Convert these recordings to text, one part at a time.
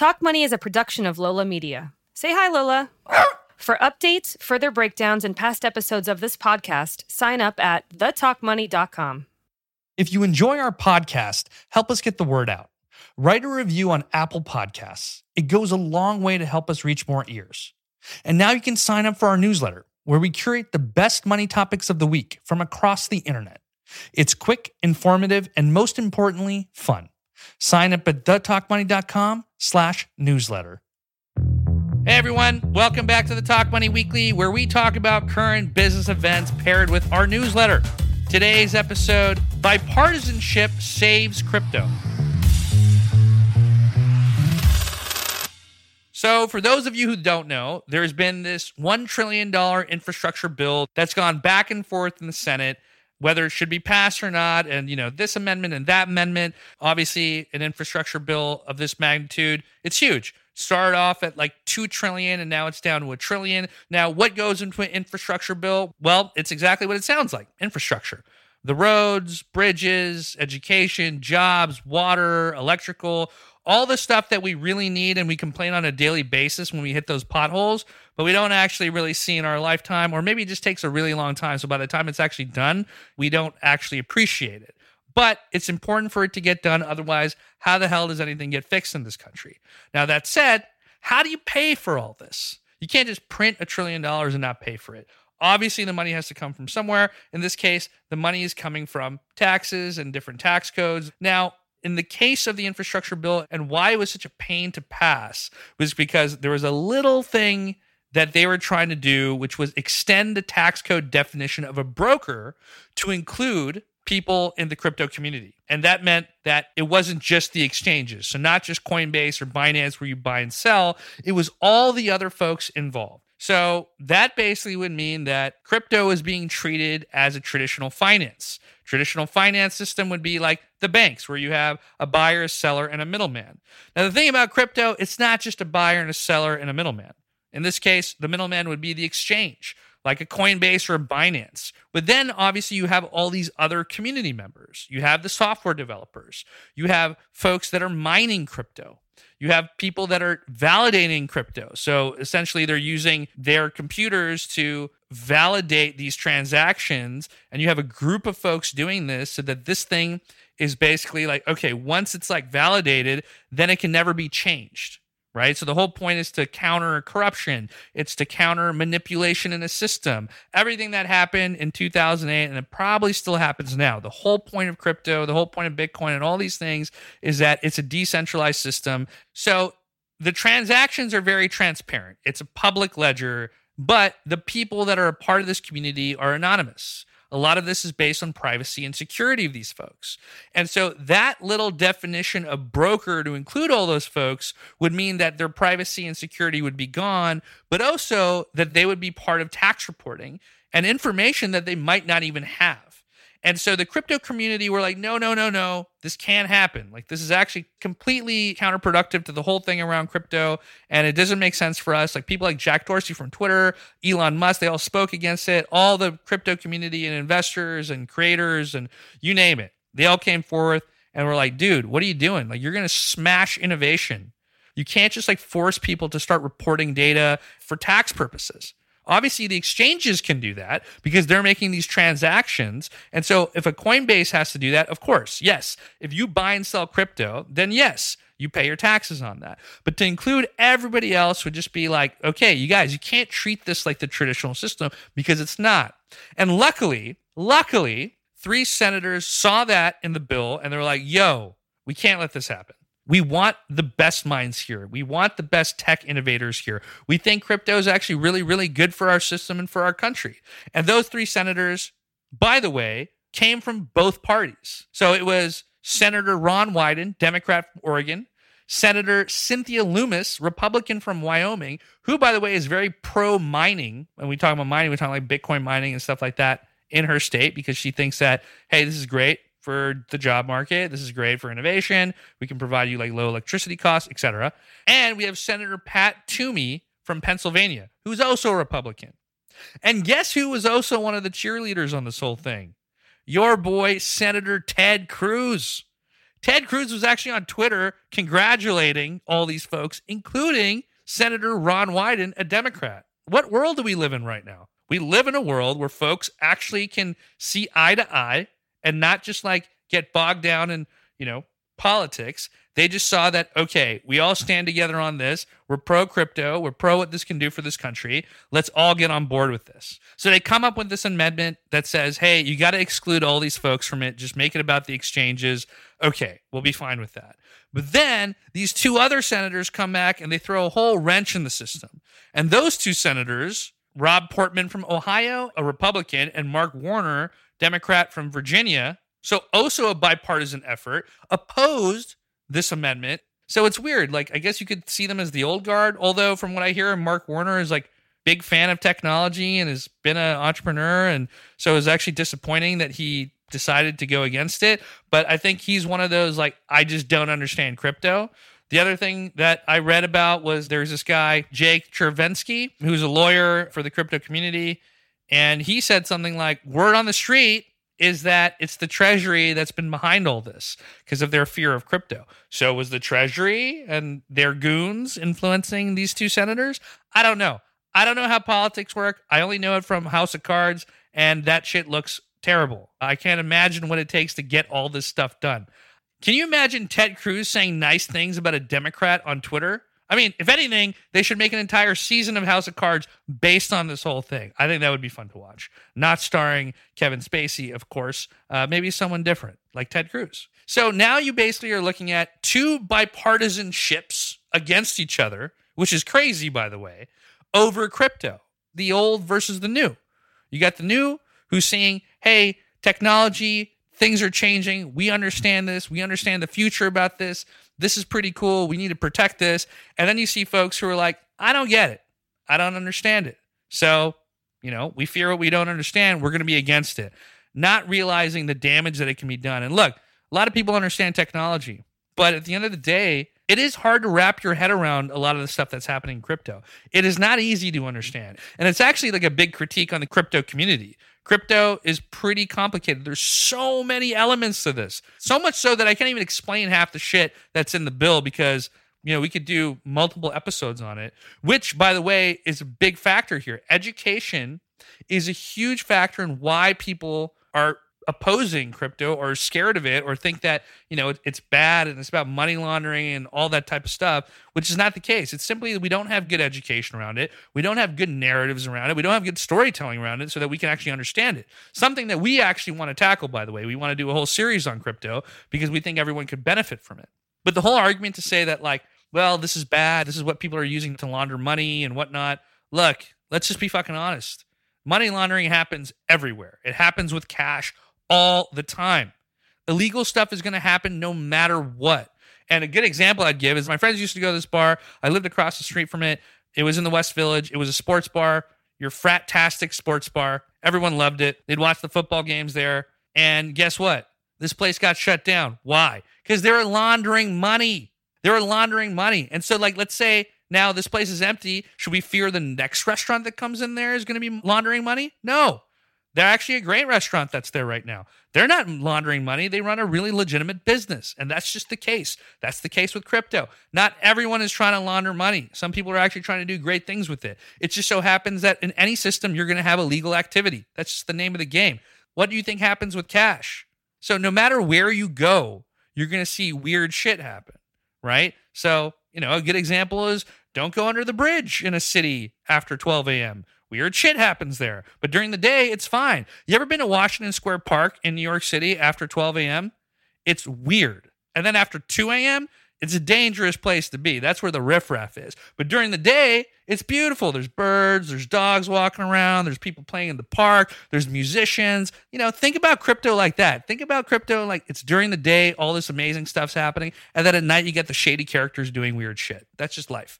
Talk Money is a production of Lola Media. Say hi, Lola. For updates, further breakdowns, and past episodes of this podcast, sign up at thetalkmoney.com. If you enjoy our podcast, help us get the word out. Write a review on Apple Podcasts. It goes a long way to help us reach more ears. And now you can sign up for our newsletter, where we curate the best money topics of the week from across the internet. It's quick, informative, and most importantly, fun. Sign up at thetalkmoney.com slash newsletter. Hey everyone, welcome back to the Talk Money Weekly, where we talk about current business events paired with our newsletter. Today's episode Bipartisanship Saves Crypto. So, for those of you who don't know, there's been this $1 trillion infrastructure bill that's gone back and forth in the Senate whether it should be passed or not and you know this amendment and that amendment. Obviously an infrastructure bill of this magnitude it's huge. Started off at like 2 trillion and now it's down to a trillion. Now what goes into an infrastructure bill? Well it's exactly what it sounds like infrastructure. The roads bridges education jobs water electrical all the stuff that we really need and we complain on a daily basis when we hit those potholes, but we don't actually really see in our lifetime, or maybe it just takes a really long time. So by the time it's actually done, we don't actually appreciate it. But it's important for it to get done. Otherwise, how the hell does anything get fixed in this country? Now, that said, how do you pay for all this? You can't just print a trillion dollars and not pay for it. Obviously, the money has to come from somewhere. In this case, the money is coming from taxes and different tax codes. Now, in the case of the infrastructure bill and why it was such a pain to pass was because there was a little thing that they were trying to do, which was extend the tax code definition of a broker to include people in the crypto community. And that meant that it wasn't just the exchanges. So, not just Coinbase or Binance where you buy and sell, it was all the other folks involved. So that basically would mean that crypto is being treated as a traditional finance. Traditional finance system would be like the banks, where you have a buyer, a seller, and a middleman. Now, the thing about crypto, it's not just a buyer and a seller and a middleman. In this case, the middleman would be the exchange, like a Coinbase or a Binance. But then obviously you have all these other community members. You have the software developers. You have folks that are mining crypto. You have people that are validating crypto. So essentially, they're using their computers to validate these transactions. And you have a group of folks doing this so that this thing is basically like, okay, once it's like validated, then it can never be changed right? So the whole point is to counter corruption. It's to counter manipulation in a system. Everything that happened in 2008 and it probably still happens now. The whole point of crypto, the whole point of Bitcoin and all these things is that it's a decentralized system. So the transactions are very transparent. It's a public ledger, but the people that are a part of this community are anonymous. A lot of this is based on privacy and security of these folks. And so that little definition of broker to include all those folks would mean that their privacy and security would be gone, but also that they would be part of tax reporting and information that they might not even have. And so the crypto community were like, no, no, no, no, this can't happen. Like, this is actually completely counterproductive to the whole thing around crypto. And it doesn't make sense for us. Like, people like Jack Dorsey from Twitter, Elon Musk, they all spoke against it. All the crypto community and investors and creators and you name it, they all came forth and were like, dude, what are you doing? Like, you're going to smash innovation. You can't just like force people to start reporting data for tax purposes. Obviously, the exchanges can do that because they're making these transactions. And so, if a Coinbase has to do that, of course, yes. If you buy and sell crypto, then yes, you pay your taxes on that. But to include everybody else would just be like, okay, you guys, you can't treat this like the traditional system because it's not. And luckily, luckily, three senators saw that in the bill and they're like, yo, we can't let this happen. We want the best minds here. We want the best tech innovators here. We think crypto is actually really, really good for our system and for our country. And those three senators, by the way, came from both parties. So it was Senator Ron Wyden, Democrat from Oregon, Senator Cynthia Lummis, Republican from Wyoming, who, by the way, is very pro mining. When we talk about mining, we talk like Bitcoin mining and stuff like that in her state because she thinks that, hey, this is great for the job market. This is great for innovation. We can provide you like low electricity costs, etc. And we have Senator Pat Toomey from Pennsylvania, who's also a Republican. And guess who was also one of the cheerleaders on this whole thing? Your boy, Senator Ted Cruz. Ted Cruz was actually on Twitter congratulating all these folks, including Senator Ron Wyden, a Democrat. What world do we live in right now? We live in a world where folks actually can see eye to eye and not just like get bogged down in, you know, politics. They just saw that, okay, we all stand together on this. We're pro crypto. We're pro what this can do for this country. Let's all get on board with this. So they come up with this amendment that says, hey, you got to exclude all these folks from it. Just make it about the exchanges. Okay, we'll be fine with that. But then these two other senators come back and they throw a whole wrench in the system. And those two senators, Rob Portman from Ohio, a Republican, and Mark Warner, Democrat from Virginia, so also a bipartisan effort, opposed this amendment. So it's weird. Like I guess you could see them as the old guard, although from what I hear, Mark Warner is like big fan of technology and has been an entrepreneur, and so it's actually disappointing that he decided to go against it. But I think he's one of those like I just don't understand crypto. The other thing that I read about was there's this guy, Jake Chervinsky, who's a lawyer for the crypto community. And he said something like, Word on the street is that it's the Treasury that's been behind all this because of their fear of crypto. So was the Treasury and their goons influencing these two senators? I don't know. I don't know how politics work. I only know it from House of Cards, and that shit looks terrible. I can't imagine what it takes to get all this stuff done. Can you imagine Ted Cruz saying nice things about a Democrat on Twitter? I mean, if anything, they should make an entire season of House of Cards based on this whole thing. I think that would be fun to watch. Not starring Kevin Spacey, of course, uh, maybe someone different like Ted Cruz. So now you basically are looking at two bipartisan ships against each other, which is crazy, by the way, over crypto, the old versus the new. You got the new who's saying, hey, technology, things are changing. We understand this. We understand the future about this. This is pretty cool. We need to protect this. And then you see folks who are like, I don't get it. I don't understand it. So, you know, we fear what we don't understand. We're going to be against it, not realizing the damage that it can be done. And look, a lot of people understand technology, but at the end of the day, it is hard to wrap your head around a lot of the stuff that's happening in crypto. It is not easy to understand. And it's actually like a big critique on the crypto community Crypto is pretty complicated. There's so many elements to this. So much so that I can't even explain half the shit that's in the bill because you know, we could do multiple episodes on it, which by the way is a big factor here. Education is a huge factor in why people are opposing crypto or scared of it or think that you know it's bad and it's about money laundering and all that type of stuff which is not the case. It's simply we don't have good education around it. We don't have good narratives around it. We don't have good storytelling around it so that we can actually understand it. Something that we actually want to tackle by the way. We want to do a whole series on crypto because we think everyone could benefit from it. But the whole argument to say that like well this is bad this is what people are using to launder money and whatnot. Look let's just be fucking honest. Money laundering happens everywhere. It happens with cash all the time. Illegal stuff is going to happen no matter what. And a good example I'd give is my friends used to go to this bar. I lived across the street from it. It was in the West Village. It was a sports bar, your fratastic sports bar. Everyone loved it. They'd watch the football games there. And guess what? This place got shut down. Why? Because they were laundering money. They were laundering money. And so, like, let's say now this place is empty. Should we fear the next restaurant that comes in there is going to be laundering money? No. They're actually a great restaurant that's there right now. They're not laundering money. They run a really legitimate business. And that's just the case. That's the case with crypto. Not everyone is trying to launder money. Some people are actually trying to do great things with it. It just so happens that in any system, you're going to have illegal activity. That's just the name of the game. What do you think happens with cash? So no matter where you go, you're going to see weird shit happen, right? So, you know, a good example is don't go under the bridge in a city after 12 a.m Weird shit happens there. But during the day, it's fine. You ever been to Washington Square Park in New York City after 12 a.m.? It's weird. And then after 2 a.m., it's a dangerous place to be. That's where the riffraff is. But during the day, it's beautiful. There's birds, there's dogs walking around, there's people playing in the park, there's musicians. You know, think about crypto like that. Think about crypto like it's during the day, all this amazing stuff's happening, and then at night you get the shady characters doing weird shit. That's just life.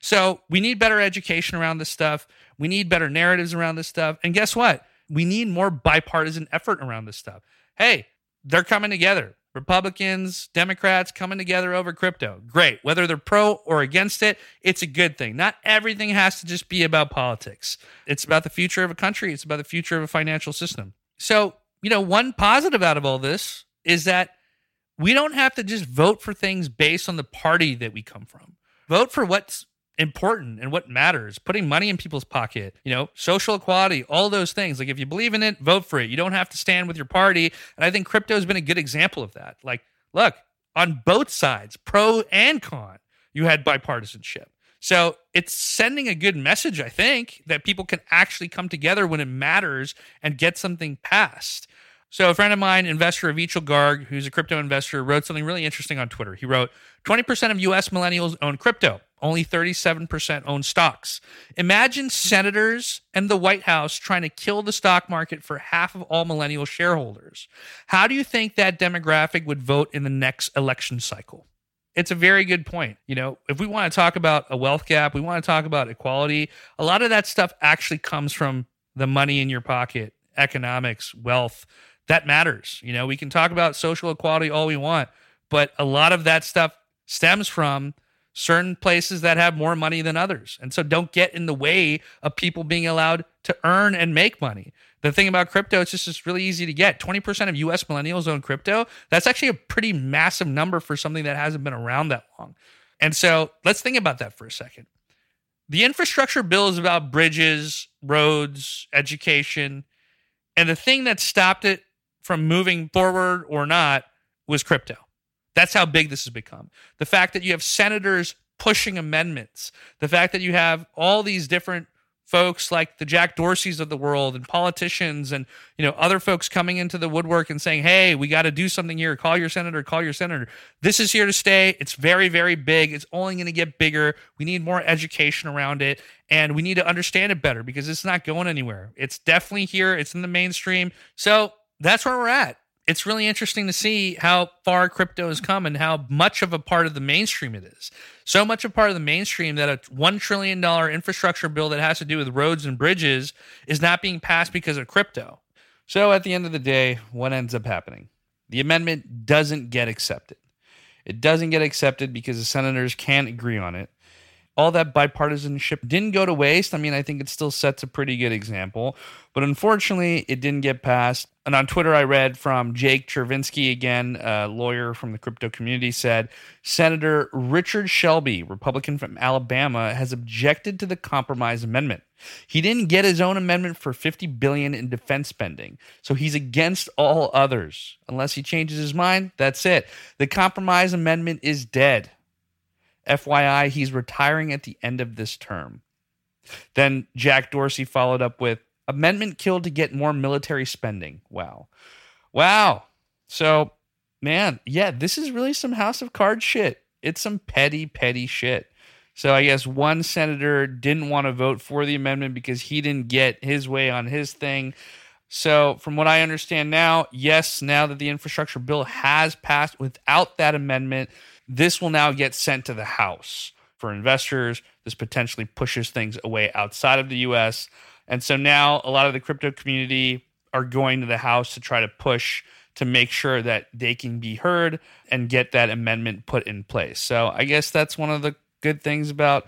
So we need better education around this stuff. We need better narratives around this stuff. And guess what? We need more bipartisan effort around this stuff. Hey, they're coming together. Republicans, Democrats coming together over crypto. Great. Whether they're pro or against it, it's a good thing. Not everything has to just be about politics. It's about the future of a country, it's about the future of a financial system. So, you know, one positive out of all this is that we don't have to just vote for things based on the party that we come from. Vote for what's important and what matters putting money in people's pocket you know social equality all those things. Like if you believe in it vote for it. You don't have to stand with your party. And i think crypto has been a good example of that. Like look on both sides pro and con you had bipartisanship. So it's sending a good message i think that people can actually come together when it matters and get something passed. So a friend of mine, investor Avichal Garg, who's a crypto investor, wrote something really interesting on Twitter. He wrote, 20% of US millennials own crypto. Only 37% own stocks. Imagine senators and the White House trying to kill the stock market for half of all millennial shareholders. How do you think that demographic would vote in the next election cycle? It's a very good point. You know, if we want to talk about a wealth gap, we want to talk about equality, a lot of that stuff actually comes from the money in your pocket, economics, wealth that matters. You know, we can talk about social equality all we want, but a lot of that stuff stems from certain places that have more money than others. And so don't get in the way of people being allowed to earn and make money. The thing about crypto, it's just it's really easy to get. 20% of US millennials own crypto. That's actually a pretty massive number for something that hasn't been around that long. And so let's think about that for a second. The infrastructure bill is about bridges, roads, education. And the thing that stopped it from moving forward or not was crypto. That's how big this has become. The fact that you have senators pushing amendments, the fact that you have all these different folks like the Jack Dorseys of the world and politicians and you know other folks coming into the woodwork and saying, "Hey, we got to do something here. Call your senator, call your senator. This is here to stay. It's very very big. It's only going to get bigger. We need more education around it and we need to understand it better because it's not going anywhere. It's definitely here. It's in the mainstream. So, that's where we're at. It's really interesting to see how far crypto has come and how much of a part of the mainstream it is. So much a part of the mainstream that a $1 trillion infrastructure bill that has to do with roads and bridges is not being passed because of crypto. So at the end of the day, what ends up happening? The amendment doesn't get accepted. It doesn't get accepted because the senators can't agree on it all that bipartisanship didn't go to waste. I mean, I think it still sets a pretty good example, but unfortunately, it didn't get passed. And on Twitter, I read from Jake Chervinsky, again, a lawyer from the crypto community, said Senator Richard Shelby, Republican from Alabama, has objected to the compromise amendment. He didn't get his own amendment for 50 billion in defense spending, so he's against all others. Unless he changes his mind, that's it. The compromise amendment is dead. FYI, he's retiring at the end of this term. Then Jack Dorsey followed up with amendment killed to get more military spending. Wow. Wow. So, man, yeah, this is really some House of Cards shit. It's some petty, petty shit. So I guess one senator didn't want to vote for the amendment because he didn't get his way on his thing. So, from what I understand now, yes, now that the infrastructure bill has passed without that amendment, this will now get sent to the House for investors. This potentially pushes things away outside of the US. And so now a lot of the crypto community are going to the House to try to push to make sure that they can be heard and get that amendment put in place. So I guess that's one of the good things about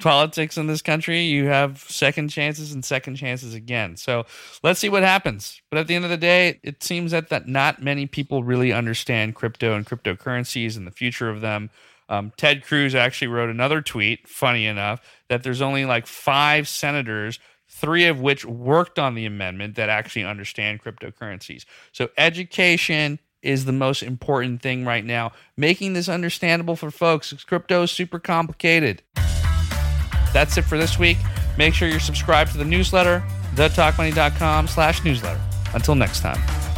politics in this country. You have second chances and second chances again. So let's see what happens. But at the end of the day, it seems that, that not many people really understand crypto and cryptocurrencies and the future of them. Um, Ted Cruz actually wrote another tweet, funny enough, that there's only like five senators, three of which worked on the amendment that actually understand cryptocurrencies. So education is the most important thing right now. Making this understandable for folks. Crypto is super complicated. That's it for this week. Make sure you're subscribed to the newsletter, thetalkmoney.com slash newsletter. Until next time.